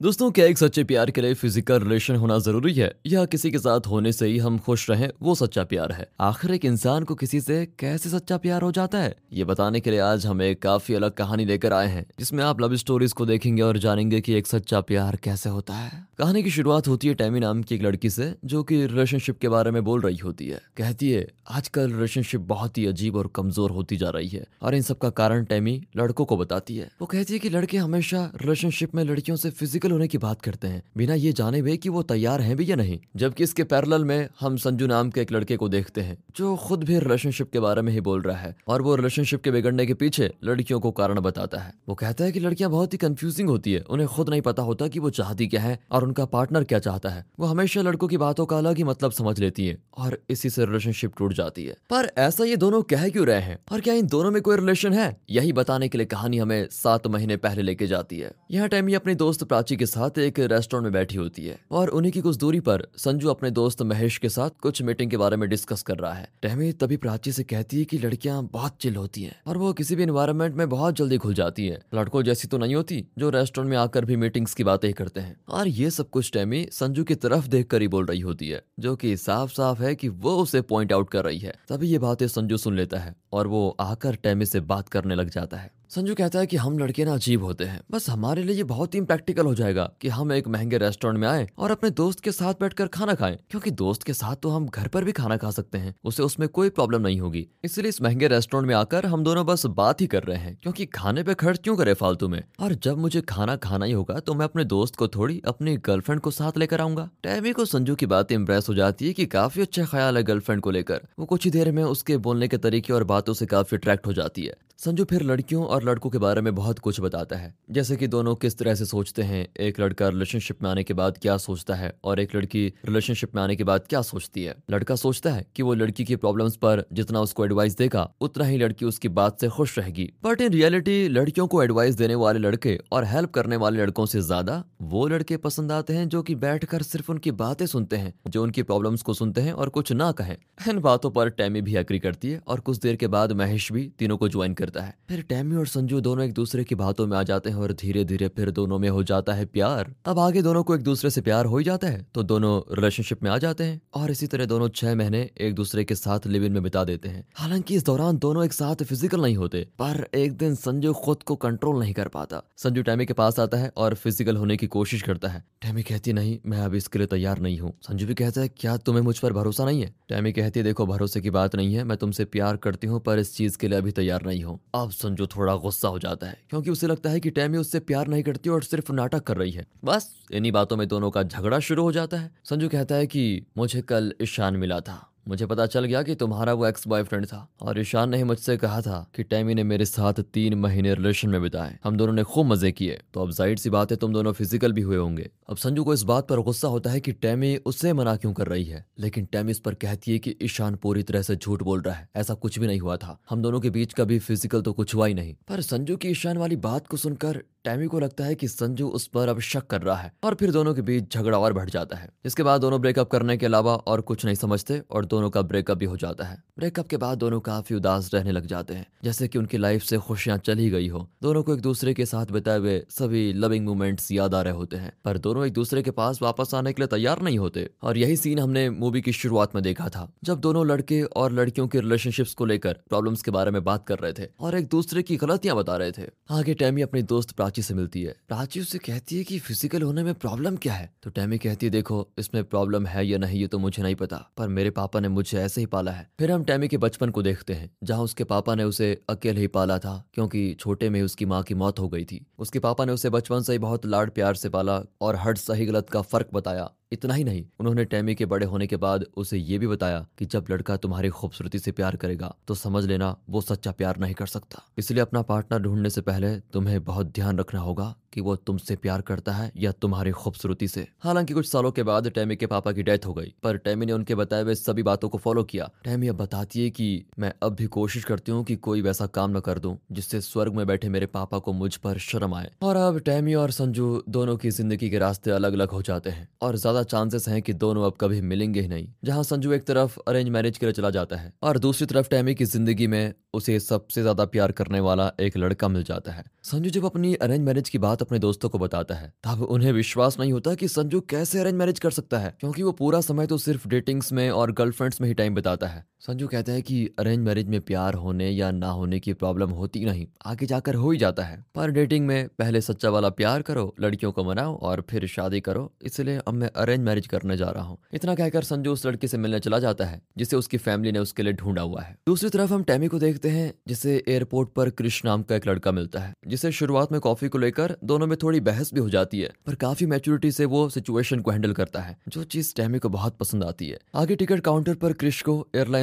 दोस्तों, क्या एक सच्चे प्यार के लिए फ़िज़िकल रिलेशन होना ज़रूरी है? या किसी के साथ होने से ही हम खुश रहें, वो सच्चा प्यार है? आखिर एक इंसान को किसी से कैसे सच्चा प्यार हो जाता है? ये बताने के लिए आज हम एक काफ़ी अलग कहानी लेकर आए हैं, जिसमें आप लव स्टोरीज को देखेंगे और जानेंगे कि एक सच्चा प्यार कैसे होता है। कहानी की शुरुआत होती है टैमी नाम की एक लड़की से, जो की रिलेशनशिप के बारे में बोल रही होती है। कहती है, आजकल रिलेशनशिप बहुत ही अजीब और कमज़ोर होती जा रही है, और इन सब का कारण टैमी लड़कों को बताती है। वो कहती है की लड़के हमेशा रिलेशनशिप में लड़कियों से फ़िज़िकल मुश्किल होने की बात करते हैं। बिना ये जाने हुए कि वो तैयार हैं भी या नहीं, जबकि इसके पैरल में हम संजू नाम के एक लड़के को देखते हैं, जो खुद भी रिलेशनशिप के बारे में ही बोल रहा है, और वो रिलेशनशिप के बिगड़ने के पीछे लड़कियों को कारण बताता है। वो कहता है की लड़कियाँ बहुत ही कंफ्यूजिंग होती है, उन्हें खुद नहीं पता होता की वो चाहती क्या है, और उनका पार्टनर क्या चाहता है। वो हमेशा लड़कों की बातों का अलग ही मतलब समझ लेती है, और इसी से रिलेशनशिप टूट जाती है। पर ऐसा ये दोनों कह क्यों रहे हैं? और क्या इन दोनों में कोई रिलेशन है? यही बताने के लिए कहानी हमें सात महीने पहले लेके जाती है। यहाँ टाइम अपनी दोस्त प्राची के साथ एक रेस्टोरेंट में बैठी होती है और उन्हीं की कुछ दूरी पर संजू अपने दोस्त महेश के साथ कुछ मीटिंग के बारे में डिस्कस कर रहा है। टहमी तभी प्राची से कहती है कि लड़कियाँ बहुत चिल होती हैं और वो किसी भी इन्वायरमेंट में बहुत जल्दी खुल जाती है। लड़कों जैसी तो नहीं होती जो रेस्टोरेंट में आकर भी मीटिंग्स की बातें करते हैं। और ये सब कुछ टहमी संजू की तरफ़ देख कर ही बोल रही होती है, जो की साफ़ साफ़ है की वो उसे पॉइंट आउट कर रही है। तभी ये बातें संजू सुन लेता है। और वो आकर टैमी से बात करने लग जाता है। संजू कहता है कि हम लड़के ना अजीब होते हैं। बस हमारे लिए ये बहुत ही इम्प्रैक्टिकल हो जाएगा कि हम एक महँगे रेस्टोरेंट में आए और अपने दोस्त के साथ बैठकर खाना खाएँ, क्योंकि दोस्त के साथ तो हम घर पर भी खाना खा सकते हैं। उसे उसमें कोई प्रॉब्लम नहीं होगी। इसलिए इस महँगे रेस्टोरेंट में आकर हम दोनों बस बात ही कर रहे हैं, क्योंकि खाने पे खर्च क्यों करे फालतू में? और जब मुझे खाना खाना ही होगा तो मैं अपने दोस्त को थोड़ी अपनी गर्लफ्रेंड को साथ लेकर आऊँगा। टैमी को संजू की बात इम्प्रेस हो जाती है की काफ़ी अच्छा ख्याल है गर्लफ्रेंड को लेकर। वो कुछ ही देर में उसके बोलने के तरीके और बातों से काफ़ी अट्रैक्ट हो जाती है। संजू फिर लड़कियों और लड़कों के बारे में बहुत कुछ बताता है। जैसे कि दोनों किस तरह से सोचते हैं, एक लड़का रिलेशनशिप में आने के बाद क्या सोचता है और एक लड़की रिलेशनशिप में आने के बाद क्या सोचती है। लड़का सोचता है कि वो लड़की की प्रॉब्लम्स पर जितना उसको एडवाइस देगा, उतना ही लड़की उसकी बात से खुश रहेगी। बट इन रियलिटी लड़कियों को एडवाइस देने वाले लड़के और हेल्प करने वाले लड़कों से ज़्यादा वो लड़के पसंद आते हैं जो कि बैठकर सिर्फ़ उनकी बातें सुनते हैं, जो उनकी प्रॉब्लम्स को सुनते हैं और कुछ ना कहें। इन बातों पर टैमी भी अग्री करती है और कुछ देर के बाद महेश भी तीनों को ज्वाइन कर करता है। फिर टैमी और संजू दोनों एक दूसरे की बातों में आ जाते हैं और धीरे धीरे फिर दोनों में हो जाता है प्यार। अब आगे दोनों को एक दूसरे से प्यार हो ही जाता है तो दोनों रिलेशनशिप में आ जाते हैं और इसी तरह दोनों छह महीने एक दूसरे के साथ लिव इन में बिता देते हैं। हालाँकि इस दौरान दोनों एक साथ फ़िज़िकल नहीं होते, पर एक दिन संजू खुद को कंट्रोल नहीं कर पाता। संजू टैमी के पास आता है और फ़िज़िकल होने की कोशिश करता है। टैमी कहती, नहीं, मैं अब इसके लिए तैयार नहीं हूँ। संजू भी कहता है, क्या तुम्हें मुझ पर भरोसा नहीं है? टैमी कहती है देखो, भरोसे की बात नहीं है, मैं तुमसे प्यार करती हूँ, पर इस चीज़ के लिए अभी तैयार नहीं हूँ। अब संजू थोड़ा गुस्सा हो जाता है, क्योंकि उसे लगता है कि टैमी उससे प्यार नहीं करती और सिर्फ़ नाटक कर रही है। बस, इन्हीं बातों में दोनों का झगड़ा शुरू हो जाता है। संजू कहता है कि, मुझे कल ईशान मिला था। मुझे पता चल गया कि तुम्हारा वो एक्स बॉयफ्रेंड था और ईशान ने मुझसे कहा था कि टैमी ने मेरे साथ तीन महीने रिलेशन में बिताए। हम दोनों ने खूब मज़े किए। तो अब ज़ाहिर सी बात है तुम दोनों फ़िज़िकल भी हुए होंगे। अब संजू को इस बात पर गुस्सा होता है कि टैमी उससे मना क्यों कर रही है? लेकिन टैमी इस पर कहती है कि ईशान पूरी तरह से झूठ बोल रहा है। ऐसा कुछ भी नहीं हुआ था। हम दोनों के बीच कभी फ़िज़िकल तो कुछ हुआ ही नहीं। पर संजू की ईशान वाली बात को सुनकर टैमी को लगता है कि संजू उस पर अब शक कर रहा है और फिर दोनों के बीच झगड़ा और बढ़ जाता है। इसके बाद दोनों ब्रेकअप करने के अलावा और कुछ नहीं समझते और दोनों का ब्रेकअप भी हो जाता है। ब्रेकअप के बाद दोनों काफ़ी उदास रहने लग जाते हैं, जैसे कि उनकी लाइफ से खुशियाँ चली गई हो। दोनों को एक दूसरे के साथ बिताए हुए सभी लविंग मोमेंट्स याद आ रहे होते हैं, पर दोनों एक दूसरे के पास वापस आने के लिए तैयार नहीं होते। और यही सीन हमने मूवी की शुरुआत में देखा था, जब दोनों लड़के और लड़कियों के रिलेशनशिप्स को लेकर प्रॉब्लम्स के बारे में बात कर रहे थे और एक दूसरे की गलतियाँ बता रहे थे। आगे टैमी अपनी दोस्त प्राची से मिलती है। प्राची उससे कहती है कि फ़िज़िकल होने में प्रॉब्लम क्या है? तो टैमी कहती है, देखो, इसमें प्रॉब्लम है या नहीं, ये तो मुझे नहीं पता, पर मेरे पापा ने मुझे ऐसे ही पाला है। फिर हम टैमी के बचपन को देखते हैं, जहाँ उसके पापा ने उसे अकेले ही पाला था, क्योंकि छोटे में उसकी माँ की मौत हो गई थी। उसके पापा ने उसे बचपन से ही बहुत लाड प्यार से पाला और हर सही गलत का फ़र्क बताया। इतना ही नहीं, उन्होंने टैमी के बड़े होने के बाद उसे ये भी बताया कि जब लड़का तुम्हारी खूबसूरती से प्यार करेगा तो समझ लेना वो सच्चा प्यार नहीं कर सकता। इसलिए अपना पार्टनर ढूँढने से पहले तुम्हें बहुत ध्यान रखना होगा कि वो तुमसे प्यार करता है या तुम्हारी खूबसूरती से। हालाँकि कुछ सालों के बाद टैमी के पापा की डेथ हो गई, पर टैमी ने उनके बताए हुए सभी बातों को फॉलो किया। टैमी अब बताती है कि मैं अब भी कोशिश करती हूँ कि कोई वैसा काम न कर दूँ, जिससे स्वर्ग में बैठे मेरे पापा को मुझ पर शर्म आए। और अब टैमी और संजू दोनों की ज़िंदगी के रास्ते अलग अलग हो जाते हैं, और ज़्यादा चांसेस है की दोनों अब कभी मिलेंगे ही नहीं, जहाँ संजू एक तरफ़ अरेंज मैरिज के लिए चला जाता है, और दूसरी तरफ़ टैमी की ज़िंदगी में उसे सबसे ज़्यादा प्यार करने वाला एक लड़का मिल जाता है। संजू जब अपनी अरेंज मैरिज की बात बात अपने दोस्तों को बताता है। तब उन्हें विश्वास नहीं होता कि संजू कैसे अरेंज मैरिज कर सकता है, क्योंकि वो पूरा समय तो सिर्फ़ डेटिंग्स में और गर्लफ्रेंड्स में ही टाइम बिताता है। संजू कहता है कि अरेंज मैरिज में प्यार होने या ना होने की प्रॉब्लम होती नहीं, आगे जाकर हो ही जाता है। पर डेटिंग में पहले सच्चा वाला प्यार करो, लड़कियों को मनाओ और फिर शादी करो, इसलिए अब मैं अरेंज मैरिज करने जा रहा हूँ। इतना कहकर संजू उस लड़की से मिलने चला जाता है, जिसे उसकी फैमिली ने उसके लिए ढूंढा हुआ है। दूसरी तरफ़ हम टैमी को देखते हैं, जिसे एयरपोर्ट पर कृष्ण नाम का एक लड़का मिलता है, जिसे शुरुआत में कॉफ़ी को लेकर दोनों में थोड़ी बहस भी हो जाती है, पर काफ़ी मेच्योरिटी से वो सिचुएशन को हैंडल करता है, जो चीज़ टैमी को बहुत पसंद आती है। आगे टिकट काउंटर पर क्रिश को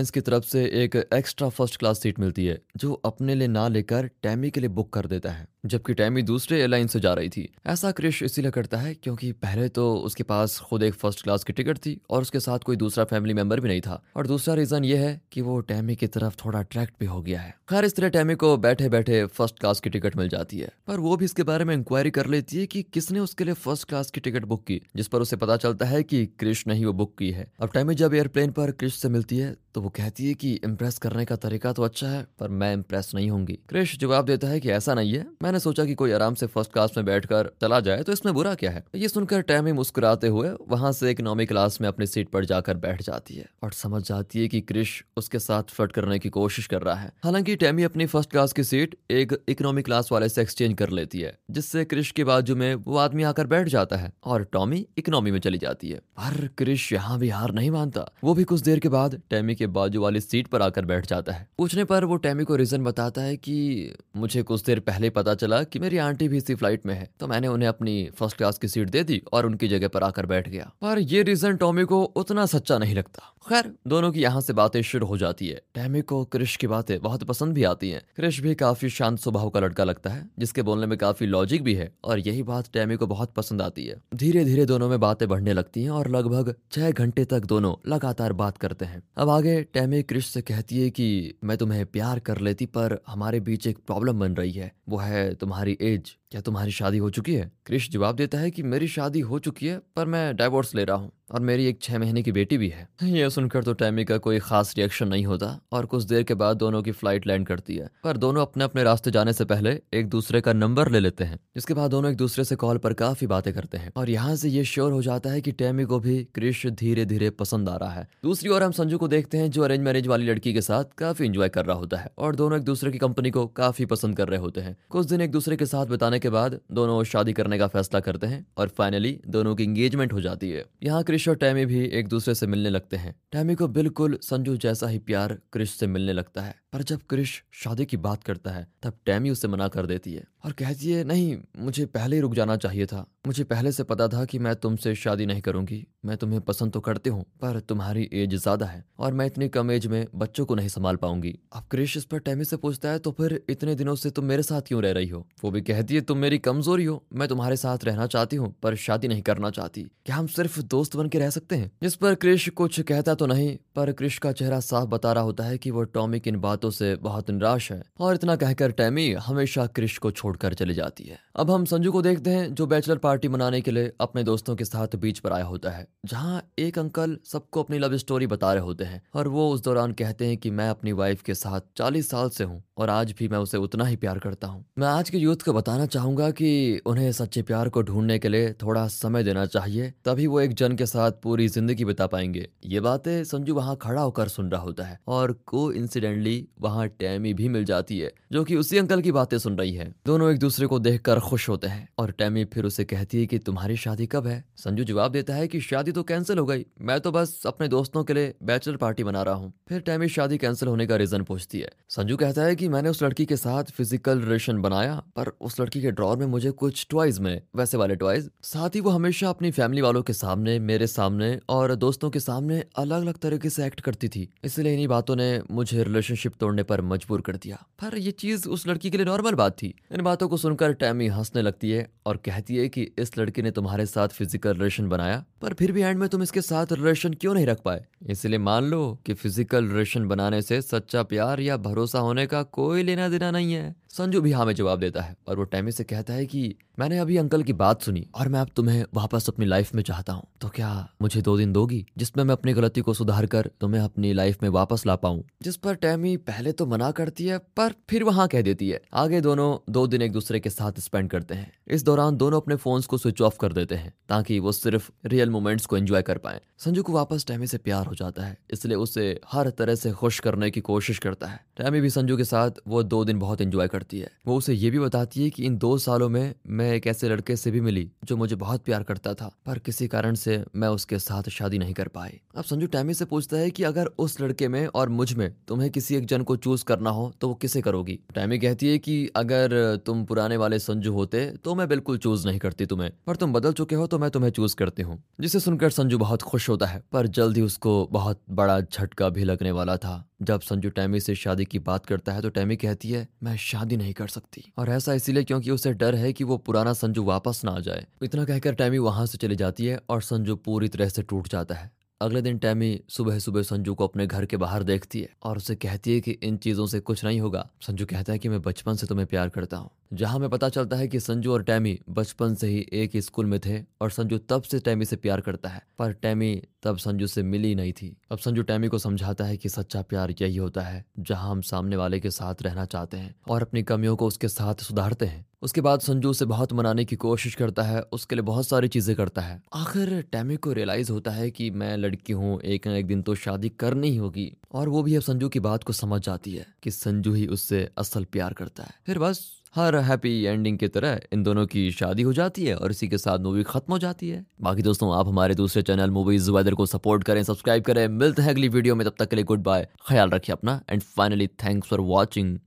एयरलाइंस की तरफ़ से एक एक्स्ट्रा फ़र्स्ट क्लास सीट मिलती है, जो अपने लिए ना लेकर टैमी के लिए बुक कर देता है। जबकि टैमी दूसरे एयरलाइन से जा रही थी। ऐसा क्रिश इसीलिए करता है क्योंकि पहले तो उसके पास खुद एक फ़र्स्ट क्लास की टिकट थी और उसके साथ कोई दूसरा फैमिली मेंबर भी नहीं था। और दूसरा रीजन ये है कि वो टैमी की तरफ़ थोड़ा अट्रैक्ट भी हो गया है। खैर, इस तरह टैमी को बैठे बैठे फ़र्स्ट क्लास की टिकट मिल जाती है। पर वो भी इसके बारे में इंक्वायरी कर लेती है कि किसने उसके लिए फ़र्स्ट क्लास की टिकट बुक की, जिस पर उसे पता चलता है कि क्रिश ने ही वो बुक की है। अब टैमी जब एयरप्लेन पर क्रिश से मिलती है तो वो कहती है कि इम्प्रेस करने का तरीका तो अच्छा है, पर मैं इम्प्रेस नहीं होंगी। क्रिश जवाब देता है कि ऐसा नहीं है, मैंने सोचा कि कोई आराम से फ़र्स्ट क्लास में बैठकर चला जाए तो इसमें बुरा क्या है? ये सुनकर टैमी मुस्कुराते हुए वहाँ से इकोनॉमी क्लास में अपनी सीट पर जाकर बैठ जाती है और समझ जाती है कि क्रिश उसके साथ फ्लर्ट करने की कोशिश कर रहा है। हालाँकि टैमी अपनी फ़र्स्ट क्लास की सीट एक इकोनॉमी क्लास वाले से एक्सचेंज कर लेती है, जिससे क्रिश के बाजू में वो आदमी आकर बैठ जाता है और टॉमी इकोनॉमी में चली जाती है। पर क्रिश यहाँ भी हार नहीं मानता। वो भी कुछ देर के बाद टैमी के बाजू वाली सीट पर आकर बैठ जाता है। पूछने पर वो टैमी को रीजन बताता है कि मुझे कुछ देर पहले पता चला कि मेरी आंटी भी इसी फ़्लाइट में है। तो मैंने उन्हें अपनी फ़र्स्ट क्लास की सीट दे दी और उनकी जगह पर आकर बैठ गया। पर ये रीजन टॉमी को उतना सच्चा नहीं लगता। खैर, दोनों की यहाँ से बातें शुरू हो जाती है। टैमी को क्रिश की बातें बहुत पसंद भी आती हैं। क्रिश भी काफ़ी शांत स्वभाव का लड़का लगता है, जिसके बोलने में काफ़ी लॉजिक भी है, और यही बात टैमी को बहुत पसंद आती है। धीरे धीरे दोनों में बातें बढ़ने लगती हैं, और लगभग छह घंटे तक दोनों लगातार बात करते हैं। अब आगे टैमी क्रिश से कहती है कि, मैं तुम्हें प्यार कर लेती, पर हमारे बीच एक प्रॉब्लम बन रही है। वो है तुम्हारी एज क्या तुम्हारी शादी हो चुकी है? क्रिश जवाब देता है कि मेरी शादी हो चुकी है, पर मैं डाइवोर्स ले रहा हूँ और मेरी एक छह महीने की बेटी भी है। ये सुनकर तो टैमी का कोई खास रिएक्शन नहीं होता और कुछ देर के बाद दोनों की फ़्लाइट लैंड करती है। पर दोनों अपने अपने रास्ते जाने से पहले एक दूसरे का नंबर ले लेते हैं। इसके बाद दोनों एक दूसरे से कॉल पर काफ़ी बातें करते हैं और यहाँ से ये श्योर हो जाता है की टैमी को भी क्रिश धीरे धीरे पसंद आ रहा है। दूसरी ओर हम संजू को देखते हैं जो अरेंज मैरिज वाली लड़की के साथ काफ़ी इंजॉय कर रहा होता है और दोनों एक दूसरे की कंपनी को काफ़ी पसंद कर रहे होते हैं। कुछ दिन एक दूसरे के साथ बिताने के बाद दोनों शादी करने का फैसला करते हैं और फाइनली दोनों की इंगेजमेंट हो जाती है। यहाँ क्रिश और टैमी भी एक दूसरे से मिलने लगते हैं। टैमी को बिल्कुल संजू जैसा ही प्यार क्रिश से मिलने लगता है। पर जब क्रिश शादी की बात करता है, तब टैमी उसे मना कर देती है। और कहती है, नहीं, मुझे पहले ही रुक जाना चाहिए था। मुझे पहले से पता था कि मैं तुमसे शादी नहीं करूँगी। मैं तुम्हें पसंद तो करती हूँ, पर तुम्हारी एज ज़्यादा है और मैं इतनी कम एज में बच्चों को नहीं संभाल पाऊँगी। अब क्रिश इस पर टैमी से पूछता है तो फिर इतने दिनों से तुम मेरे साथ क्यों रह रही हो? वो भी कहती है, तुम मेरी कमज़ोरी हो। मैं तुम्हारे साथ रहना चाहती हूँ, पर शादी नहीं करना चाहती। क्या हम सिर्फ़ दोस्त बन के रह सकते हैं? जिस पर क्रिश कुछ कहता तो नहीं, पर क्रिश का चेहरा साफ़ बता रहा होता है कि वो टॉमी की इन बातों से बहुत निराश है। और इतना कहकर टैमी हमेशा क्रिश को छोड़कर चली जाती है। अब हम संजू को देखते हैं, जो बैचलर पार्टी मनाने के लिए अपने दोस्तों के साथ बीच पर आया होता है, जहाँ एक अंकल सबको अपनी लव स्टोरी बता रहे होते हैं, और वो उस दौरान कहते हैं कि मैं अपनी वाइफ के साथ चालीस साल से हूँ, और आज भी मैं उसे उतना ही प्यार करता हूँ। मैं आज के यूथ को बताना चाहूँगा कि उन्हें सच्चे प्यार को ढूँढने के लिए थोड़ा समय देना चाहिए, तभी वो एक जन के साथ पूरी ज़िंदगी बिता पाएँगे। ये बातें संजू वहाँ खड़ा होकर सुन रहा होता है, और को इंसिडेंटली वहाँ टैमी भी मिल जाती है, जो कि उसी अंकल की बातें सुन रही है। दोनों एक दूसरे को देखकर खुश होते हैं और टैमी फिर उसे कहती है कि तुम्हारी शादी कब है? संजू जवाब देता है कि शादी तो कैंसिल हो गई। मैं तो बस अपने दोस्तों के लिए बैचलर पार्टी मना रहा हूँ। फिर टैमी शादी कैंसिल होने का रीजन पूछती है। संजू कहता है कि मैंने उस लड़की के साथ फ़िज़िकल रिलेशन बनाया, पर उस लड़की के ड्रॉर में मुझे कुछ टॉयज में वैसे वाले टॉयज। साथ ही वो हमेशा अपनी फैमिली वालों के सामने, मेरे सामने और दोस्तों के सामने अलग अलग तरीके से एक्ट करती थी। इसलिए इन्हीं बातों ने मुझे रिलेशनशिप तोड़ने पर मजबूर कर दिया। पर ये चीज़ उस लड़की के लिए नॉर्मल बात थी। इन बातों को सुनकर टैमी हंसने लगती है और कहती है कि इस लड़की ने तुम्हारे साथ फ़िज़िकल रिलेशन बनाया, पर फिर भी एंड में तुम इसके साथ रिलेशन क्यों नहीं रख पाए? इसलिए मान लो कि फ़िज़िकल रिलेशन बनाने से सच्चा प्यार या भरोसा होने का कोई लेना देना नहीं है। संजू भी हाँ में जवाब देता है और वो टैमी से कहता है कि, मैंने अभी अंकल की बात सुनी और मैं अब तुम्हें वापस अपनी लाइफ में चाहता हूँ। तो क्या मुझे दो दिन दोगी जिसमें मैं अपनी गलती को सुधार कर तुम्हें अपनी लाइफ में वापस ला पाऊँ? जिस पर टैमी पहले तो मना करती है, पर फिर वहाँ कह देती है। आगे दोनों दो दिन एक दूसरे के साथ स्पेंड करते हैं। इस दौरान दोनों अपने फोन्स को स्विच ऑफ़ कर देते हैं, ताकि वो सिर्फ़ रियल मोमेंट्स को एंजॉय कर पाए। संजू को वापस टैमी से प्यार हो जाता है, इसलिए उसे हर तरह से खुश करने की कोशिश करता है। टैमी भी संजू के साथ वो दो दिन बहुत एंजॉय करती है। वो उसे ये भी बताती है कि इन दो सालों में मैं एक ऐसे लड़के से भी मिली, जो मुझे बहुत प्यार करता था, पर किसी कारण से मैं उसके साथ शादी नहीं कर पाई। अब संजू टैमी से पूछता है कि अगर उस लड़के में और मुझमें तुम्हें किसी एक जन को चूज़ करना हो तो वो किसे करोगी? टैमी कहती है कि अगर तुम पुराने वाले संजू होते तो मैं बिल्कुल चूज़ नहीं करती तुम्हें। पर तुम बदल चुके हो तो मैं तुम्हें चूज़ करती हूँ। जिसे सुनकर संजू बहुत खुश होता है, पर जल्द ही उसको बहुत बड़ा झटका भी लगने वाला था। जब संजू टैमी से शादी की बात करता है तो टैमी कहती है, मैं शादी नहीं कर सकती। और ऐसा इसीलिए क्योंकि उसे डर है कि वो पुराना संजू वापस ना आ जाए। इतना कहकर टैमी वहाँ से चली जाती है और संजू पूरी तरह से टूट जाता है। अगले दिन टैमी सुबह सुबह संजू को अपने घर के बाहर देखती है और उसे कहती है कि इन चीज़ों से कुछ नहीं होगा। संजू कहता है कि मैं बचपन से तुम्हें प्यार करता हूँ। जहाँ में पता चलता है कि संजू और टैमी बचपन से ही एक ही स्कूल में थे और संजू तब से टैमी से प्यार करता है, पर टैमी तब संजू से मिली नहीं थी। अब संजू टैमी को समझाता है कि सच्चा प्यार यही होता है, जहाँ हम सामने वाले के साथ रहना चाहते हैं और अपनी कमियों को उसके साथ सुधारते हैं। उसके बाद संजू उसे बहुत मनाने की कोशिश करता है, उसके लिए बहुत सारी चीज़ें करता है। आखिर टैमी को रियलाइज़ होता है कि मैं लड़की हूँ, एक न एक दिन तो शादी करनी ही होगी। और वो भी अब संजू की बात को समझ जाती है कि संजू ही उससे असल प्यार करता है। फिर बस हर हैप्पी एंडिंग की तरह इन दोनों की शादी हो जाती है और इसी के साथ मूवी खत्म हो जाती है। बाकी दोस्तों, आप हमारे दूसरे चैनल मूवीज़ वेदर को सपोर्ट करें सब्सक्राइब करें। मिलते हैं अगली वीडियो में, तब तक के लिए गुड बाय ख्याल रखिए अपना। And finally thanks for watching